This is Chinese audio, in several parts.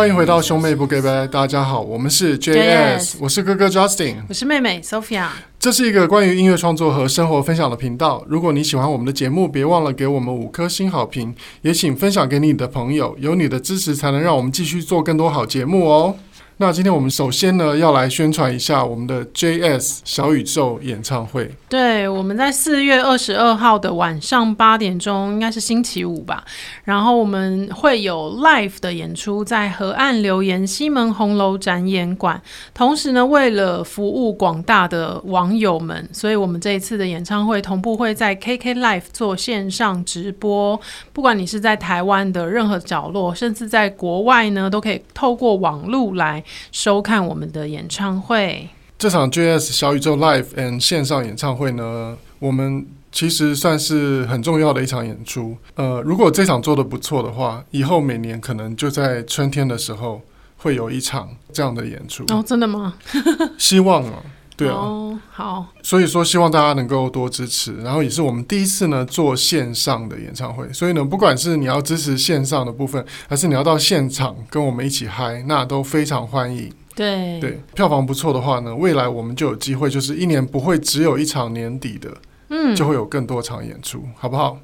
欢迎回到兄妹不给拜，大家好，我们是 JS，我是哥哥 Justin，我是妹妹 Sophia。这是一个关于音乐创作和生活分享的频道。如果你喜欢我们的节目，别忘了给我们五颗星好评，也请分享给你的朋友。有你的支持，才能让我们继续做更多好节目哦。那今天我们首先呢，要来宣传一下我们的 JS 小宇宙演唱会。对，我们在四月二十二号的晚上八点钟，应该是星期五吧。然后我们会有 live 的演出，在河岸留言西门红楼展演馆。同时呢，为了服务广大的网友们，所以我们这一次的演唱会同步会在 KK Live 做线上直播。不管你是在台湾的任何角落，甚至在国外呢，都可以透过网路来。收看我们的演唱会，这场 JS 小宇宙 Live and 线上演唱会呢，我们其实算是很重要的一场演出。呃，如果这场做得不错的话，以后每年可能就在春天的时候会有一场这样的演出。哦，真的吗？希望啊。对啊，oh, 好，所以说希望大家能够多支持，然后也是我们第一次呢做线上的演唱会，所以呢，不管是你要支持线上的部分，还是你要到现场跟我们一起嗨，那都非常欢迎。对对，票房不错的话呢，未来我们就有机会，就是一年不会只有一场年底的，嗯，就会有更多场演出，好不好？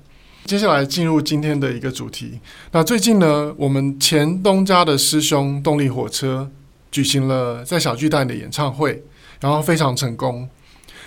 接下来进入今天的一个主题，那最近呢，我们前东家的师兄动力火车举行了在小巨蛋的演唱会。然后非常成功，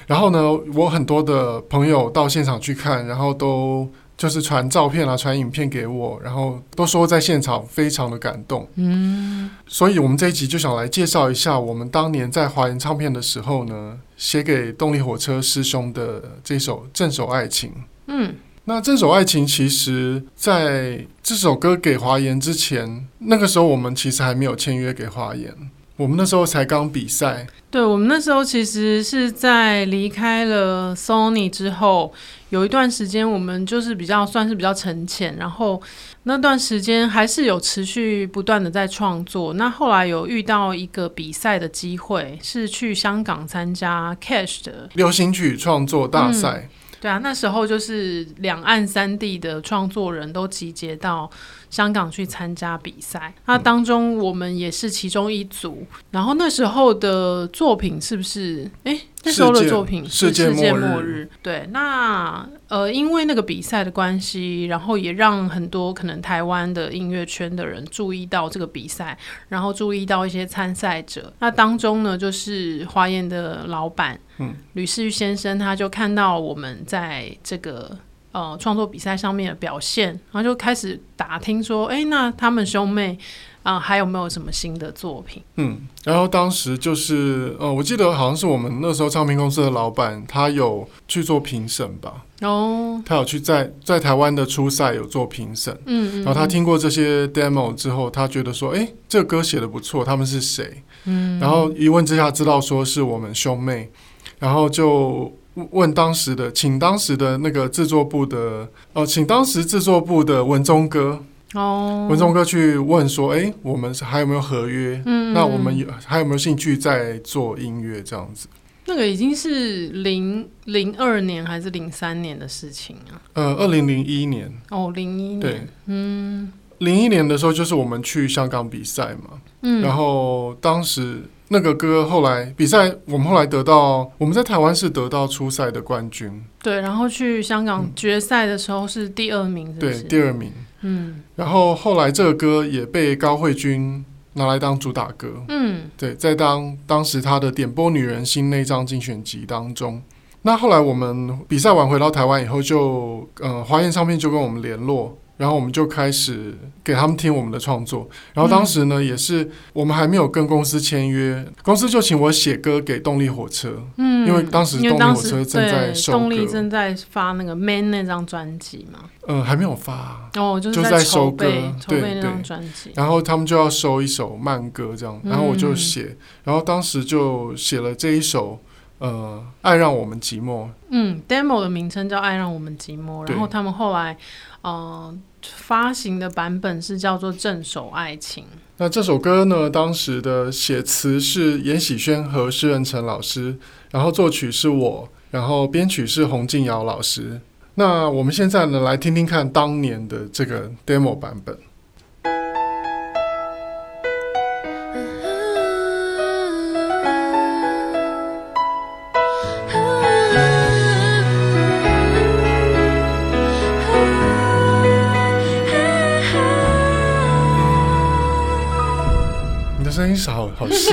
然后呢，我很多的朋友到现场去看，然后都就是传照片啊、传影片给我，然后都说在现场非常的感动。嗯，所以我们这一集就想来介绍一下我们当年在华研唱片的时候呢，写给动力火车师兄的这首《镇守爱情》。嗯，那《镇守爱情》其实在这首歌给华研之前，那个时候我们其实还没有签约给华研。我们那时候才刚比赛，对，我们那时候其实是在离开了 Sony 之后，有一段时间我们就是比较算是比较沉潜，然后那段时间还是有持续不断的在创作。那后来有遇到一个比赛的机会，是去香港参加 Cash 的流行曲创作大赛。嗯对啊，那时候就是两岸三地的创作人都集结到香港去参加比赛，那当中我们也是其中一组。然后那时候的作品是不是？哎，那时候的作品是《世界末日》。对，那呃，因为那个比赛的关系，然后也让很多可能台湾的音乐圈的人注意到这个比赛，然后注意到一些参赛者。那当中呢，就是华研的老板。嗯，吕世玉先生他就看到我们在这个呃创作比赛上面的表现，然后就开始打听说，哎，那他们兄妹啊、呃、还有没有什么新的作品？嗯，然后当时就是呃，我记得好像是我们那时候唱片公司的老板，他有去做评审吧？哦，他有去在在台湾的初赛有做评审，嗯，嗯，嗯，然后他听过这些 demo 之后，他觉得说，哎，这个歌写的不错，他们是谁？嗯，然后一问之下知道说是我们兄妹。然后就问当时的，请当时的那个制作部的，哦，请当时制作部的文忠哥，哦，文忠哥去问说，哎，我们还有没有合约？嗯，那我们有还有没有兴趣再做音乐这样子？那个已经是零零二年还是零三年的事情啊？呃，二零零一年。哦，零一年。对，嗯，零一年的时候就是我们去香港比赛嘛，嗯，然后当时。那个歌后来比赛，我们后来得到，我们在台湾是得到初赛的冠军。对，然后去香港决赛的时候是第二名？对，第二名。嗯。然后后来这个歌也被高慧君拿来当主打歌。嗯。对，在当当时他的点播女人心那张精选集当中。那后来我们比赛完回到台湾以后就，就呃华研唱片就跟我们联络。然后我们就开始给他们听我们的创作。然后当时呢，嗯、也是我们还没有跟公司签约，公司就请我写歌给动力火车。嗯，因为当时动力火车正在收歌，动力正在发那个《Man》那张专辑嘛。嗯，还没有发。哦，就是在收歌，筹备那张专辑。然后他们就要收一首慢歌，这样。然后我就写，嗯、然后当时就写了这一首。呃，爱让我们寂寞。嗯，demo 的名称叫《爱让我们寂寞》，然后他们后来呃发行的版本是叫做《镇守爱情》。那这首歌呢，当时的写词是严喜轩和施仁成老师，然后作曲是我，然后编曲是洪敬尧老师。那我们现在呢，来听听看当年的这个 demo 版本。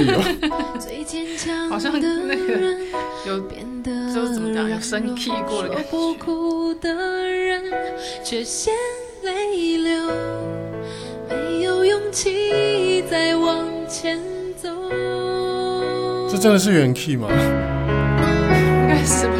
好像那个有就是怎么讲，有升 key 过的感觉。这真的是原 key 吗？应该是吧。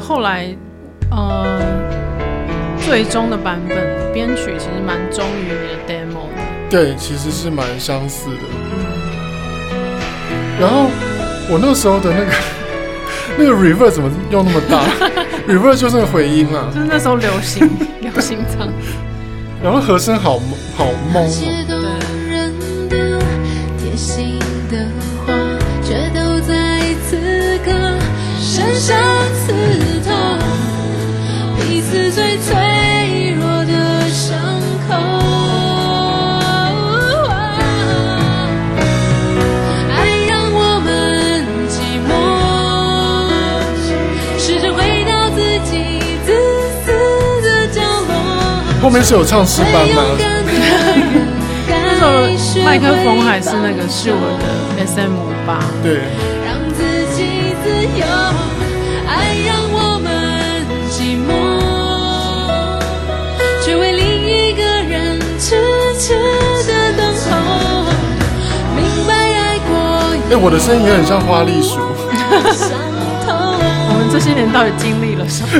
后来，呃，最终的版本编曲其实蛮忠于你的 demo 的。对，其实是蛮相似的。然后我那时候的那个 那个 reverb 怎么用那么大？reverb 就是那个回音啊，就是那时候流行流行唱。然后和声好好懵哦。后面是有唱诗班吗？那时候麦克风还是那个 Shure 的 SM58。对。哎，我的声音也很像花栗鼠。我们这些年到底经历了什么？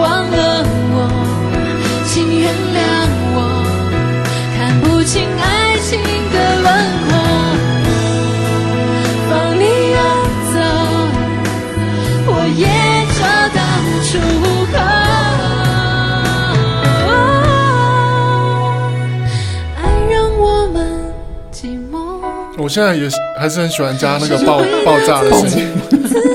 我现在也还是很喜欢加那个爆爆炸的声音。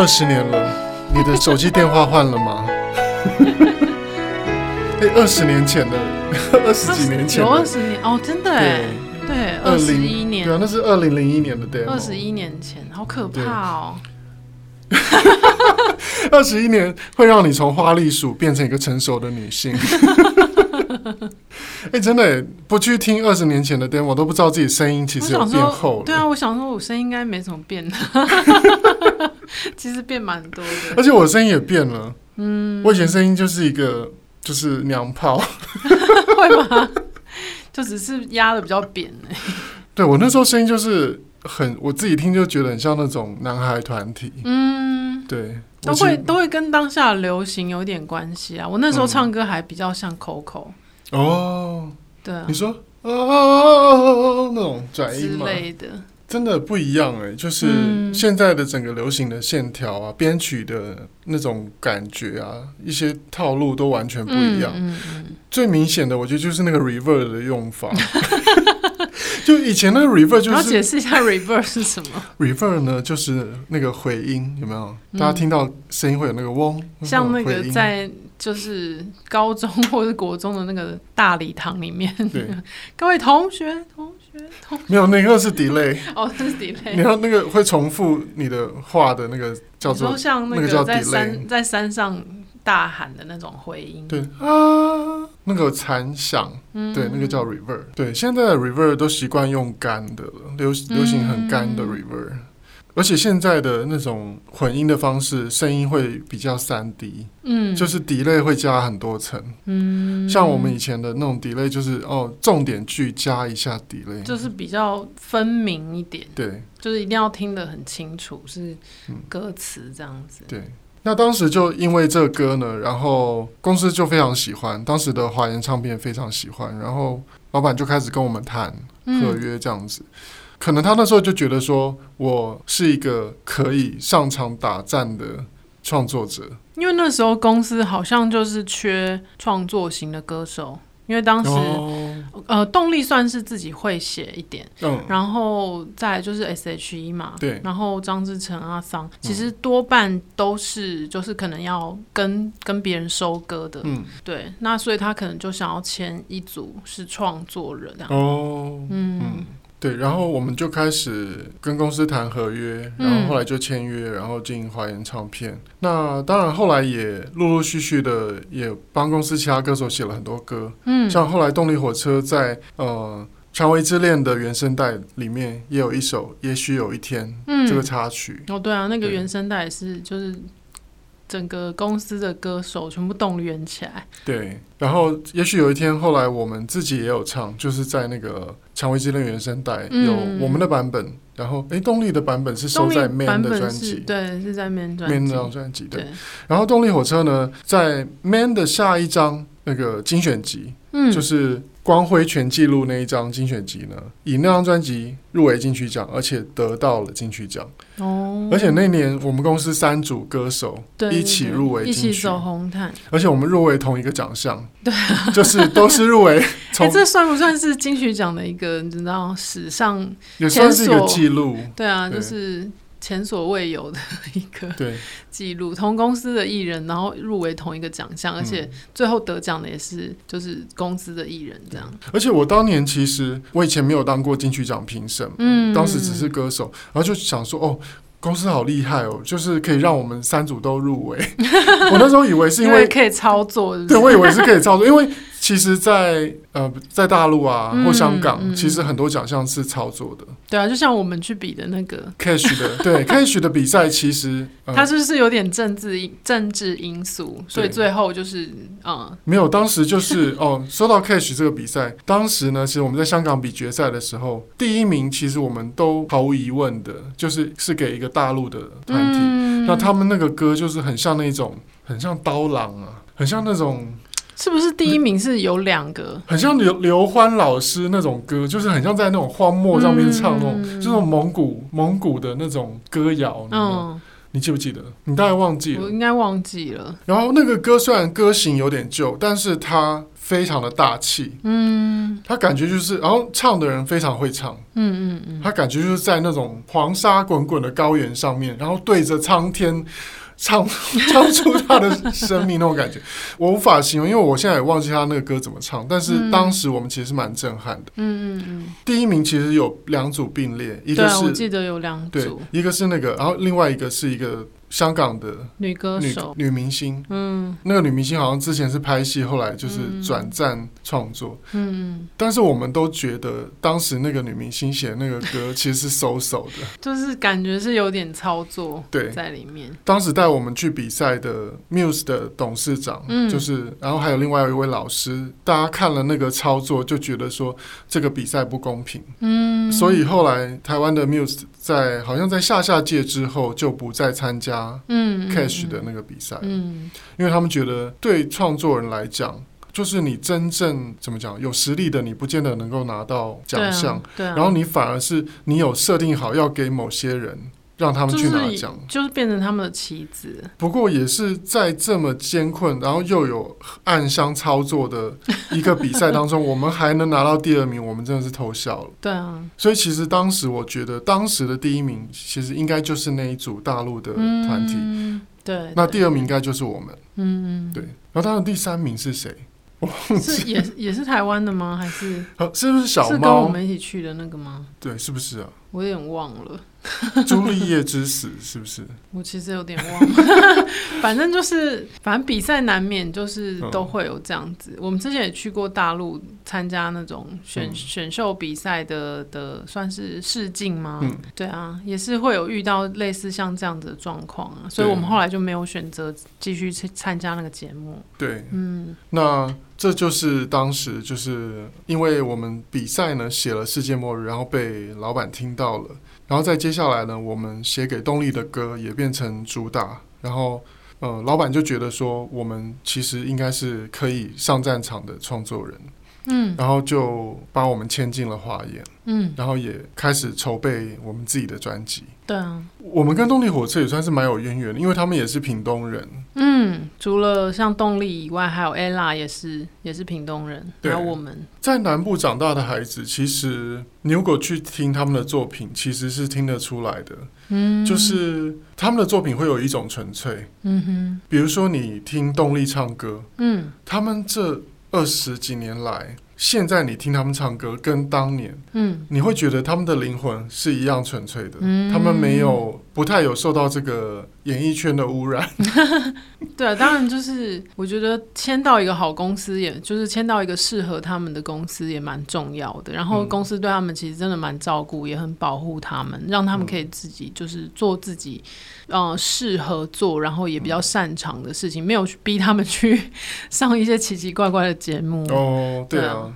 二十年了，你的手机电话换了吗？哎、欸，二十年前的，二十几年前，有二十年哦，真的哎，对，二十一年，对啊，那是二零零一年的 demo，二十一年前，好可怕哦。二十一年会让你从花栗鼠变成一个成熟的女性。哎、欸，真的不去听二十年前的 demo，我都不知道自己声音其实有变厚。对啊，我想说，我声音应该没什么变其实变蛮多的，而且我声音也变了。嗯，我以前声音就是一个就是娘炮，会吗？就只是压的比较扁哎。对，我那时候声音就是很，我自己听就觉得很像那种男孩团体。嗯，对，都会都会跟当下流行有点关系啊。我那时候唱歌还比较像 Coco。哦，对啊，你说哦，那种转音之类的。真的不一样哎，就是现在的整个流行的线条啊，编、嗯、曲的那种感觉啊，一些套路都完全不一样。嗯嗯嗯、最明显的，我觉得就是那个 reverb 的用法。就以前那个 reverb 就是，要解释一下 reverb 是什么？reverb 呢，就是那个回音，有没有？大家听到声音会有那个嗡，像那个在就是高中或者国中的那个大礼堂里面，对，各位同学，同学，同学，没有那个是 delay，哦，是 delay，你要那个会重复你的话的那个叫做，像那个叫 delay，在山在山上。大喊的那种回音，对啊，那个残响，嗯、对，那个叫 reverb。对，现在的 reverb 都习惯用干的了，流流行很干的 reverb，嗯、而且现在的那种混音的方式，声音会比较三 D，嗯，就是 delay 会加很多层，嗯，像我们以前的那种 delay 就是哦，重点句加一下 delay，就是比较分明一点，对，就是一定要听得很清楚，是歌词这样子，嗯、对。那当时就因为这歌呢，然后公司就非常喜欢，当时的华研唱片非常喜欢，然后老板就开始跟我们谈合约这样子。嗯、可能他那时候就觉得说我是一个可以上场打战的创作者，因为那时候公司好像就是缺创作型的歌手。因为当时，哦、呃，动力算是自己会写一点，嗯、然后再就是 S.H.E 嘛，对，然后张志成、阿桑，其实多半都是就是可能要跟跟别人收歌的，嗯，对，那所以他可能就想要签一组是创作人哦，嗯。嗯对，然后我们就开始跟公司谈合约，然后后来就签约，然后进华研唱片。嗯、那当然后来也陆陆续续的也帮公司其他歌手写了很多歌，嗯，像后来动力火车在呃《蔷薇之恋》的原声带里面也有一首《也许有一天》这个插曲。哦，对啊，那个原声带是就是。整个公司的歌手全部动员起来。对，然后也许有一天，后来我们自己也有唱，就是在那个《蔷薇之恋》原声带有我们的版本。嗯、然后，哎，动力的版本是收在 Man 的专辑，对，是在 Man 专辑。Man 那张专辑，对。对然后动力火车呢，在 Man 的下一张那个精选集，嗯，就是。光辉全记录那一张精选集呢，以那张专辑入围金曲奖，而且得到了金曲奖。哦，而且那年我们公司三组歌手一起入围，一起走红毯，而且我们入围同一个奖项。对啊，就是都是入围。哎，这算不算是金曲奖的一个你知道史上也算是一个记录？对啊，就是。前所未有的 一个记录，同公司的艺人，然后入围同一个奖项，而且最后得奖的也是就是公司的艺人这样。而且我当年其实我以前没有当过金曲奖评审，嗯，当时只是歌手，然后就想说哦，公司好厉害哦，就是可以让我们三组都入围。我那时候以为是因为，可以操作是是？对，我以为是可以操作，因为。其实在，在呃，在大陆啊或香港，其实很多奖项是操作的。对啊，就像我们去比的那个 Cash 的，对 Cash 的比赛，其实、呃、它就是有点政治因政治因素，所以最后就是啊，嗯、没有。当时就是 哦，说到 Cash 这个比赛，当时呢，其实我们在香港比决赛的时候，第一名其实我们都毫无疑问的，就是是给一个大陆的团体。嗯、那他们那个歌就是很像那种，很像刀郎啊，很像那种。是不是第一名是有两个？很像刘刘欢老师那种歌，就是很像在那种荒漠上面唱那种，嗯、就是蒙古蒙古的那种歌谣。嗯，你记不记得？你大概忘记了？我应该忘记了。然后那个歌虽然歌型有点旧，但是它非常的大气。嗯，他感觉就是，然后唱的人非常会唱。嗯嗯嗯，他感觉就是在那种黄沙滚滚的高原上面，然后对着苍天。唱 唱出他的生命那种感觉，我无法形容，因为我现在也忘记他那个歌怎么唱。但是当时我们其实是蛮震撼的。嗯嗯嗯。第一名其实有两组并列，一个是我记得有两组，对，一个是那个，然后另外一个是一个。香港的女歌手、女明星，嗯，那个女明星好像之前是拍戏，后来就是转战创作，嗯，但是我们都觉得当时那个女明星写的那个歌其实是 so-so 的，就是感觉是有点操作对。在里面。当时带我们去比赛的 Muse 的董事长，嗯，就是，然后还有另外一位老师，大家看了那个操作就觉得说这个比赛不公平，嗯，所以后来台湾的 Muse 在好像在下下届之后就不再参加。嗯，Cash 的那个比赛，嗯，因为他们觉得对创作人来讲，就是你真正怎么讲有实力的，你不见得能够拿到奖项，对啊，对啊，然后你反而是你有设定好要给某些人让他们去拿奖，就是变成他们的棋子。不过也是在这么艰困，然后又有暗箱操作的一个比赛当中，我们还能拿到第二名，我们真的是偷笑了。对啊，所以其实当时我觉得，当时的第一名其实应该就是那一组大陆的团体。嗯，对。那第二名应该就是我们。嗯，对。然后当然第三名是谁？我忘记是也也是台湾的吗？还是？是不是小猫？是跟我们一起去的那个吗？对，是不是啊？我有点忘了。朱丽叶之死是不是？我其实有点忘了，反正就是，反正比赛难免就是都会有这样子。嗯、我们之前也去过大陆参加那种选、嗯、选秀比赛的的，算是试镜吗？嗯、对啊，也是会有遇到类似像这样子的状况啊，所以我们后来就没有选择继续去参加那个节目。对，嗯，那这就是当时就是因为我们比赛呢写了世界末日，然后被老板听到了。然后再接下来呢，我们写给动力的歌也变成主打，然后呃，老板就觉得说我们其实应该是可以上战场的创作人。嗯，然后就把我们签进了华研，嗯，然后也开始筹备我们自己的专辑。对啊，我们跟动力火车也算是蛮有渊源的，因为他们也是屏东人。嗯，除了像动力以外，还有 Ella 也是也是屏东人。对，还有我们在南部长大的孩子，其实你如果去听他们的作品，其实是听得出来的。嗯，就是他们的作品会有一种纯粹。嗯哼，比如说你听动力唱歌，嗯，他们这。二十几年来，现在你听他们唱歌，跟当年，嗯，你会觉得他们的灵魂是一样纯粹的，嗯，他们没有，不太有受到这个演艺圈的污染。对啊，当然就是我觉得签到一个好公司，也就是签到一个适合他们的公司也蛮重要的。然后公司对他们其实真的蛮照顾，也很保护他们，让他们可以自己就是做自己，呃，适合做，然后也比较擅长的事情，没有逼他们去 上一些奇奇怪怪的节目。哦，对啊。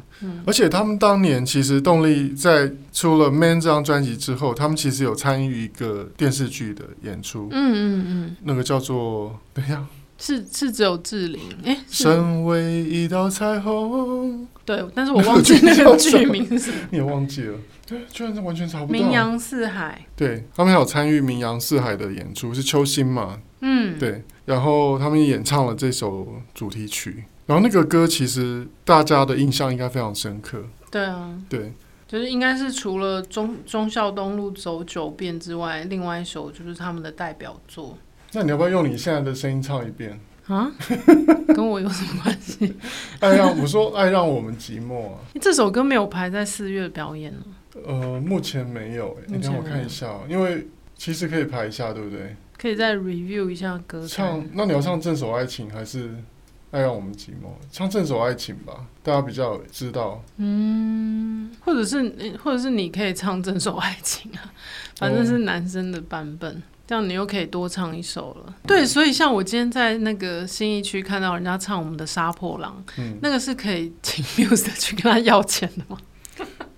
而且他们当年其实动力在出了《Man》这张专辑之后，他们其实有参与一个电视剧的演出。嗯嗯嗯，那个叫做等一下，是是只有志玲哎，身为一道彩虹。对，但是我忘记那个剧名是什么，你也忘记了？对，居然是完全找不到。名扬四海。对，他们还有参与《名扬四海》的演出，是秋心嘛？嗯，对，然后他们演唱了这首主题曲。然后那个歌其实大家的印象应该非常深刻。对啊，对，就是应该是除了中中孝东路走九遍之外，另外一首就是他们的代表作。那你要不要用你现在的声音唱一遍啊？跟我有什么关系？爱让我说爱让我们寂寞啊！这首歌没有排在四月表演。呃，目前没有。你让我看一下，因为其实可以排一下，对不对？可以再 review 一下歌。唱？那你要唱《这首爱情》还是？爱让我们寂寞，唱这首爱情吧，大家比较知道。嗯，或者是，或者是你可以唱这首爱情啊，反正是男生的版本，哦、这样你又可以多唱一首了。对，所以像我今天在那个新一区看到人家唱我们的《杀破狼》，嗯，那个是可以请 Muse 去跟他要钱的吗？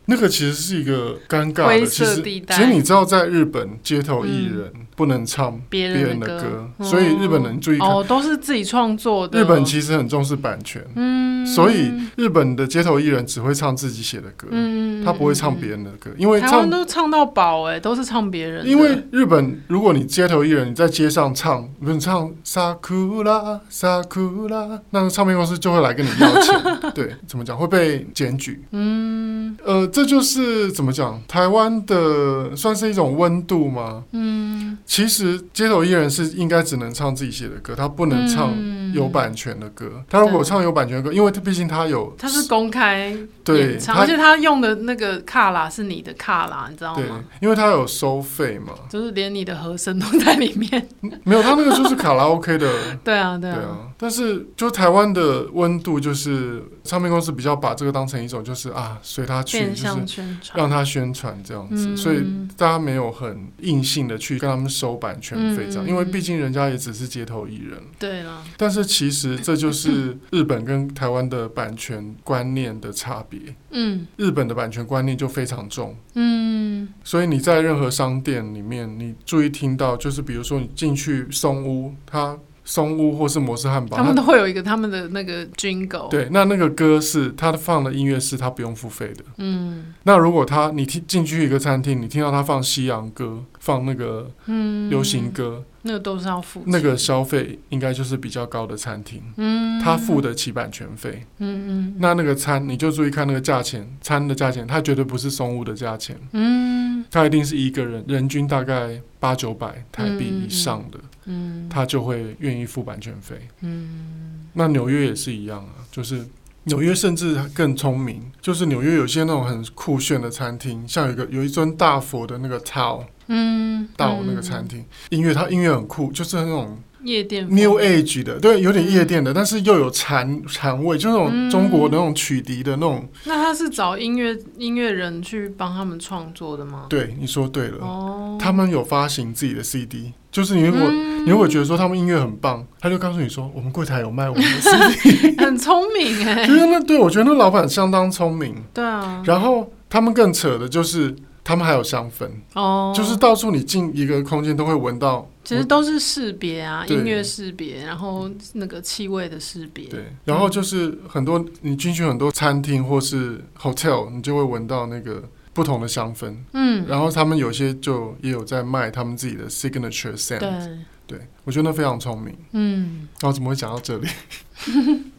那个其实是一个尴尬的，其实其实你知道，在日本街头艺人不能唱别人的歌，所以日本人注意看，哦，都是自己创作的。日本其实很重视版权，嗯，所以日本的街头艺人只会唱自己写的歌，嗯，他不会唱别人的歌，因为台湾都唱到饱，哎，都是唱别人。因为日本，如果你街头艺人你在街上唱，比如你唱萨库拉萨库拉，那个唱片公司就会来跟你要钱，对，怎么讲会被检举，嗯，呃。这就是怎么讲？台湾的算是一种温度吗？嗯，其实街头艺人是应该只能唱自己写的歌，他不能唱有版权的歌。嗯、他如果唱有版权的歌，因为他毕竟他有，他是公开对，而且他用的那个卡拉是你的卡拉，你知道吗？对，因为他有收费嘛，就是连你的和声都在里面。没有，他那个就是卡拉 OK 的。对啊，对啊，对啊。但是就台湾的温度，就是唱片公司比较把这个当成一种，就是啊，随他去。就是让他宣传这样子，嗯、所以大家没有很硬性的去跟他们收版权费这样，嗯、因为毕竟人家也只是街头艺人。对了，但是其实这就是 日本跟台湾的版权观念的差别。嗯，日本的版权观念就非常重。嗯，所以你在任何商店里面，你注意听到，就是比如说你进去松屋，他松屋或是摩斯汉堡，他们都会有一个他们的那个 jingle。对，那那个歌是他放的音乐是他不用付费的。嗯，那如果他你听进去一个餐厅，你听到他放西洋歌，放那个嗯流行歌。嗯那个都是要付，那个消费应该就是比较高的餐厅，嗯，他付得起版权费，嗯嗯，那那个餐你就注意看那个价钱，餐的价钱，它绝对不是松屋的价钱，嗯，它一定是一个人人均大概八九百台币以上的，嗯，他就会愿意付版权费，嗯，那纽约也是一样啊，就是纽约甚至更聪明，就是纽约有些那种很酷炫的餐厅，像有一个有一尊大佛的那个 Tao。嗯，到那个餐厅，音乐它音乐很酷，就是那种夜店 New Age 的，对，有点夜店的，但是又有禅禅味，就那种中国的那种曲笛的那种。那他是找音乐音乐人去帮他们创作的吗？对，你说对了。哦，他们有发行自己的 CD，就是你如果你如果觉得说他们音乐很棒，他就告诉你说，我们柜台有卖我们的 CD，很聪明哎。就是那对我觉得那老板相当聪明。对啊。然后他们更扯的就是。他们还有香氛哦，就是到处你进一个空间都会闻到，其实都是识别啊，音乐识别，然后那个气味的识别。对，然后就是很多你进去很多餐厅或是 hotel，你就会闻到那个不同的香氛。嗯，然后他们有些就也有在卖他们自己的 signature scent。对，对我觉得那非常聪明。嗯，然后怎么会讲到这里？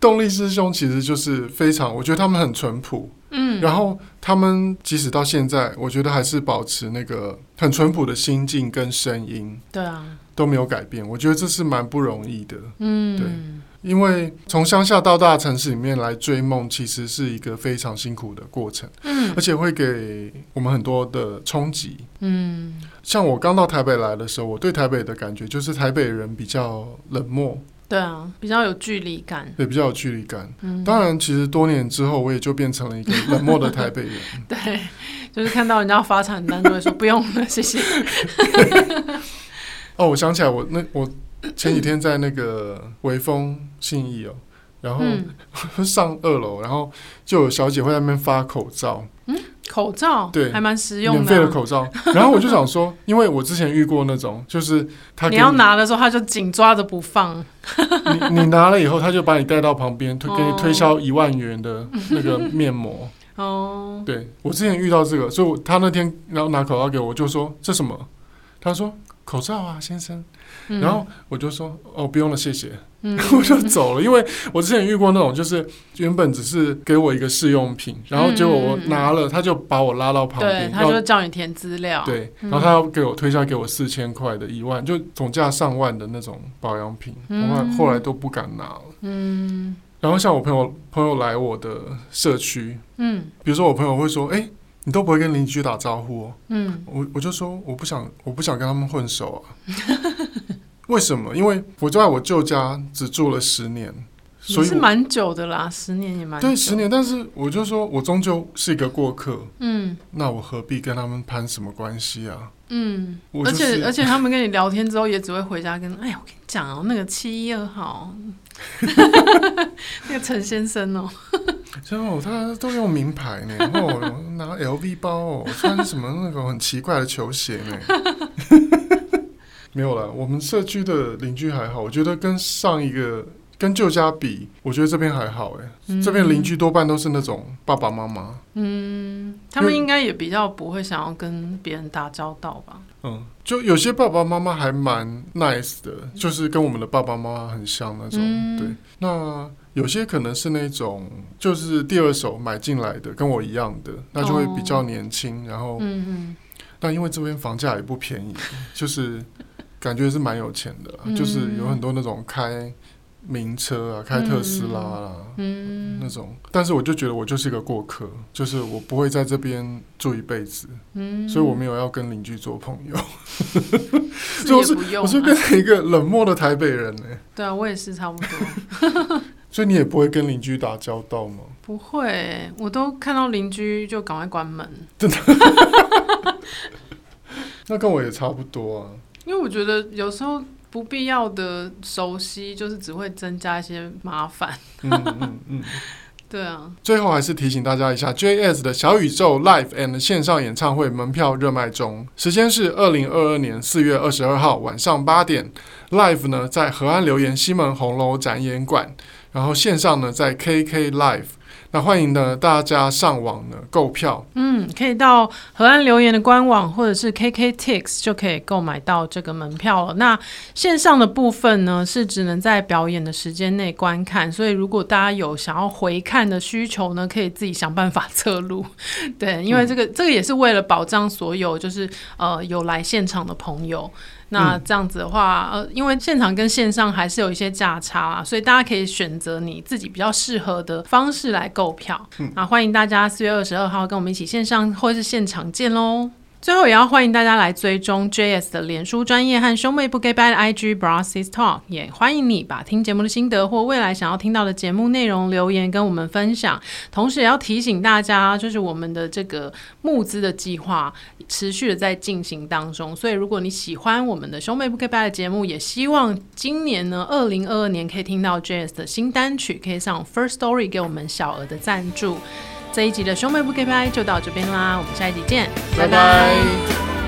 动力师兄其实就是非常，我觉得他们很淳朴。嗯，然后他们即使到现在，我觉得还是保持那个很淳朴的心境跟声音，对啊，都没有改变。我觉得这是蛮不容易的，嗯，对，因为从乡下到大城市里面来追梦，其实是一个非常辛苦的过程，嗯，而且会给我们很多的冲击，嗯，像我刚到台北来的时候，我对台北的感觉就是台北人比较冷漠。对啊，比较有距离感。对，比较有距离感。嗯，当然，其实多年之后，我也就变成了一个 冷漠的台北人。对，就是看到人家发传单，就会说不用了，谢谢。哦，我想起来我，我那我前几天在那个微风信义哦，然后、嗯、上二楼，然后就有小姐会在那边发口罩。嗯。口罩对，还蛮实用的，免费的口罩。然后我就想说，因为我之前遇过那种，就是他你要拿的时候，他就紧抓着不放。你你拿了以后，他就把你带到旁边，推给你推销一万元的那个面膜。哦，对，我之前遇到这个，所以我他那天然后拿口罩给我，我就说这什么？他说口罩啊，先生。然后我就说哦，不用了，谢谢。嗯，我就走了，因为我之前遇过那种，就是原本只是给我一个试用品，然后结果我拿了，他就把我拉到旁边，他就叫你填资料，对，然后他要给我推销给我四千块的一万，就总价上万的那种保养品，我后来都不敢拿了。嗯，然后像我朋友朋友来我的社区，嗯，比如说我朋友会说，哎，你都不会跟邻居打招呼哦，嗯，我我就说我不想我不想跟他们混熟啊。为什么？因为我在我舅家只住了十年，所以是蛮久的啦，十年也蛮久。对，十年。但是我就说，我终究是一个过客。嗯，那我何必跟他们攀什么关系啊？嗯，而且而且他们跟你聊天之后，也只会回家跟哎呀，我跟你讲哦，那个七一二号，那个陈先生哦，真哦他都用名牌呢，然后拿 LV 包哦，穿什么那种很奇怪的球鞋呢。没有了，我们社区的邻居还好，我觉得跟上一个跟旧家比，我觉得这边还好哎，嗯、这边邻居多半都是那种爸爸妈妈，嗯，他们应该也比较不会想要跟别人打交道吧？嗯，就有些爸爸妈妈还蛮 nice 的，就是跟我们的爸爸妈妈很像那种，嗯、对。那有些可能是那种就是第二手买进来的，跟我一样的，那就会比较年轻，哦、然后，嗯嗯，但因为这边房价也不便宜，就是。感觉是蛮有钱的，嗯、就是有很多那种开名车啊，开特斯拉啊，嗯、那种。但是我就觉得我就是一个过客，就是我不会在这边住一辈子，嗯、所以我没有要跟邻居做朋友。所以我是我是变成一个冷漠的台北人呢。对啊，我也是差不多。所以你也不会跟邻居打交道吗？不会，我都看到邻居就赶快关门。真的？那跟我也差不多啊。因为我觉得有时候不必要的熟悉，就是只会增加一些麻烦。嗯嗯嗯。对啊。最后还是提醒大家一下，JS 的小宇宙 Live and 线上演唱会门票热卖中，时间是二零二二年四月二十二号晚上八点，Live 呢在河岸留言西门红楼展演馆，然后线上呢在 KK Live。那欢迎呢，大家上网呢购票。嗯，可以到河岸留言的官网或者是 KKTix 就可以购买到这个门票了。那线上的部分呢，是只能在表演的时间内观看，所以如果大家有想要回看的需求呢，可以自己想办法侧录。对，因为这个、这个也是为了保障所有就是呃有来现场的朋友。那这样子的话，呃，因为现场跟线上还是有一些价差啊，所以大家可以选择你自己比较适合的方式来购票。嗯，啊，欢迎大家四月二十二号跟我们一起线上或是现场见喽。最后也要欢迎大家来追踪 JS 的脸书专业和兄妹不 g 拜的 IG Bra Sis Talk，也欢迎你把听节目的心得或未来想要听到的节目内容留言跟我们分享。同时也要提醒大家，就是我们的这个募资的计划持续的在进行当中，所以如果你喜欢我们的兄妹不 g 拜的节目，也希望今年呢，二零二二年可以听到 JS 的新单曲，可以上 First Story 给我们小额的赞助。这一集的兄妹不 goodbye 就到这边啦，我们下一集见，拜拜。拜拜。